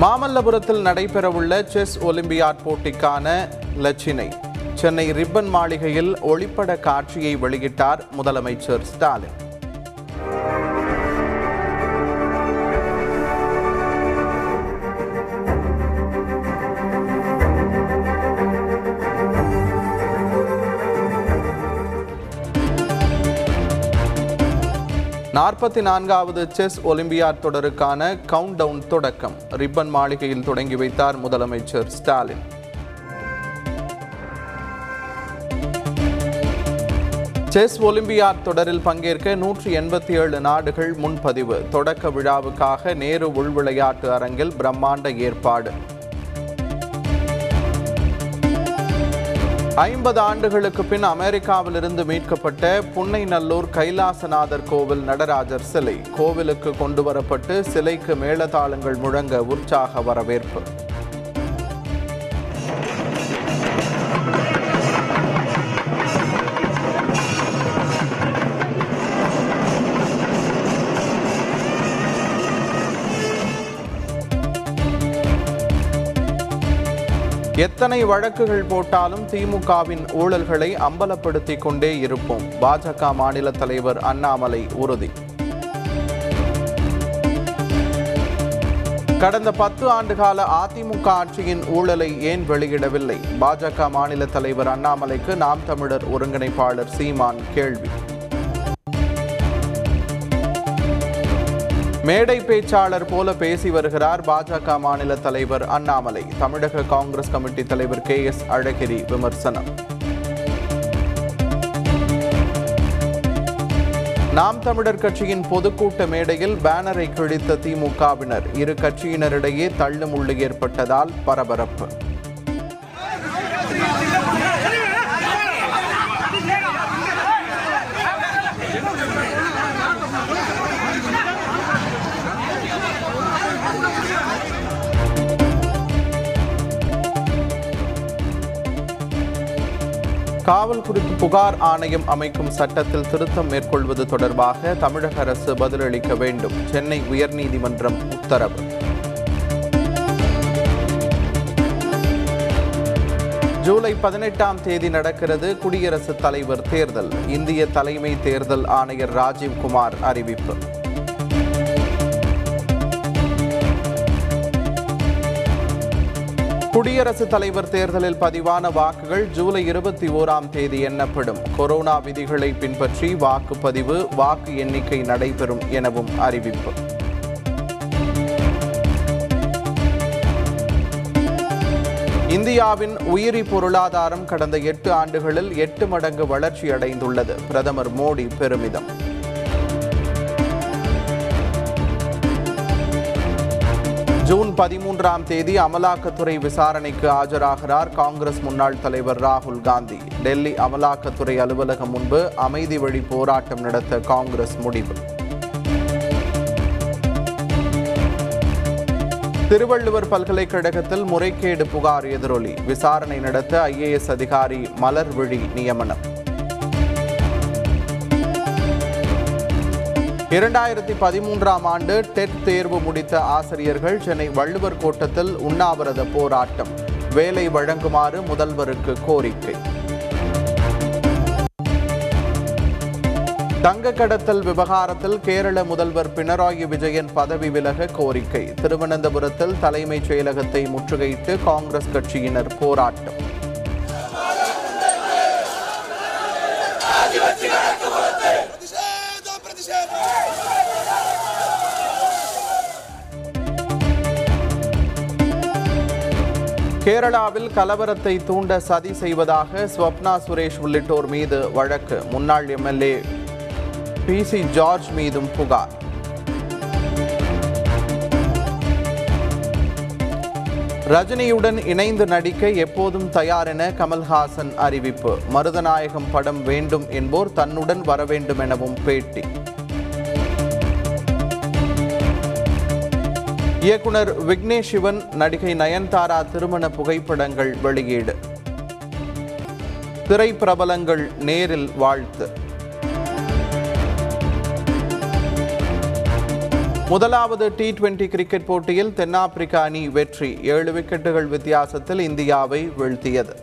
மாமல்லபுரத்தில் நடைபெறவுள்ள chess olympiad போட்டிக்கான லட்சினை சென்னை ரிப்பன் மாளிகையில் ஒளிப்பட காட்சியை வெளியிட்டார் முதலமைச்சர் ஸ்டாலின். நாற்பத்தி நான்காவது செஸ் ஒலிம்பியாட் தொடருக்கான கவுண்ட் டவுன் தொடக்கம். ரிப்பன் மாளிகையில் தொடங்கி வைத்தார் முதலமைச்சர் ஸ்டாலின். செஸ் ஒலிம்பியாட் தொடரில் பங்கேற்க நூற்றி எண்பத்தி ஏழு நாடுகள் முன்பதிவு. தொடக்க விழாவுக்காக நேரு உள்விளையாட்டு அரங்கில் பிரம்மாண்ட ஏற்பாடு. ஐம்பது ஆண்டுகளுக்கு பின் அமெரிக்காவிலிருந்து மீட்கப்பட்ட புன்னைநல்லூர் கைலாசநாதர் கோவில் நடராஜர் சிலை. கோவிலுக்கு கொண்டு வரப்பட்டு சிலைக்கு மேளதாளங்கள் முழங்க உற்சாக வரவேற்பு. எத்தனை வழக்குகள் போட்டாலும் திமுகவின் ஊழல்களை அம்பலப்படுத்திக் கொண்டே இருப்போம். பாஜக மாநில தலைவர் அண்ணாமலை உறுதி. கடந்த பத்து ஆண்டுகால அதிமுக ஆட்சியின் ஊழலை ஏன் வெளியிடவில்லை? பாஜக மாநில தலைவர் அண்ணாமலைக்கு நாம் தமிழர் ஒருங்கிணைப்பாளர் சீமான் கேள்வி. மேடை பேச்சாளர் போல பேசி வருகிறார் பாஜக மாநில தலைவர் அண்ணாமலை. தமிழக காங்கிரஸ் கமிட்டி தலைவர் கே எஸ் அழகிரி விமர்சனம். நாம் தமிழர் கட்சியின் பொதுக்கூட்ட மேடையில் பேனரை கிழித்த திமுகவினர். இரு கட்சியினரிடையே தள்ளுமுள்ளு ஏற்பட்டதால் பரபரப்பு. காவல் குறித்து புகார் ஆணையம் அமைக்கும் சட்டத்தில் திருத்தம் மேற்கொள்வது தொடர்பாக தமிழக அரசு பதிலளிக்க வேண்டும். சென்னை உயர்நீதிமன்றம் உத்தரவு. ஜூலை பதினெட்டாம் தேதி நடக்கிறது குடியரசுத் தலைவர் தேர்தல். இந்திய தலைமை தேர்தல் ஆணையர் ராஜீவ்குமார் அறிவிப்பு. குடியரசுத் தலைவர் தேர்தலில் பதிவான வாக்குகள் ஜூலை இருபத்தி ஓராம் தேதி எண்ணப்படும். கொரோனா விதிகளை பின்பற்றி வாக்குப்பதிவு வாக்கு எண்ணிக்கை நடைபெறும் எனவும் அறிவிப்பு. இந்தியாவின் உயிரி பொருளாதாரம் கடந்த எட்டு ஆண்டுகளில் எட்டு மடங்கு வளர்ச்சியடைந்துள்ளது. பிரதமர் மோடி பெருமிதம். ஜூன் பதிமூன்றாம் தேதி அமலாக்கத்துறை விசாரணைக்கு ஆஜராகிறார் காங்கிரஸ் முன்னாள் தலைவர் ராகுல் காந்தி. டெல்லி அமலாக்கத்துறை அலுவலகம் முன்பு அமைதி வழி போராட்டம் நடத்த காங்கிரஸ் முடிவு. திருவள்ளுவர் பல்கலைக்கழகத்தில் முறைகேடு புகார் எதிரொலி. விசாரணை நடத்த ஐஏஎஸ் அதிகாரி மலர்விழி நியமனம். இரண்டாயிரத்தி பதிமூன்றாம் ஆண்டு டெட் தேர்வு முடித்த ஆசிரியர்கள் சென்னை வள்ளுவர் கோட்டத்தில் உண்ணாவிரத போராட்டம். வேலை வழங்குமாறு முதல்வருக்கு கோரிக்கை. தங்க கடத்தல் விவகாரத்தில் கேரள முதல்வர் பினராயி விஜயன் பதவி விலக கோரிக்கை. திருவனந்தபுரத்தில் தலைமைச் செயலகத்தை முற்றுகையிட்டு காங்கிரஸ் கட்சியினர் போராட்டம். கேரளாவில் கலவரத்தை தூண்ட சதி செய்வதாக ஸ்வப்னா சுரேஷ் உள்ளிட்டோர் மீது வழக்கு. முன்னாள் எம்எல்ஏ பி சி ஜார்ஜ் மீதும் புகார். ரஜினியுடன் இணைந்து நடிக்க எப்போதும் தயார் என கமல்ஹாசன் அறிவிப்பு. மருதநாயகம் படம் வேண்டும் என்போர் தன்னுடன் வர வேண்டும் எனவும் பேட்டி. இயக்குனர் விக்னேஷ் சிவன் நடிகை நயன்தாரா திருமண புகைப்படங்கள் வெளியீடு. திரைப்பிரபலங்கள் நேரில் வாழ்த்து. முதலாவது டி டுவெண்டி கிரிக்கெட் போட்டியில் தென்னாப்பிரிக்க அணி வெற்றி. ஏழு விக்கெட்டுகள் வித்தியாசத்தில் இந்தியாவை வீழ்த்தியது.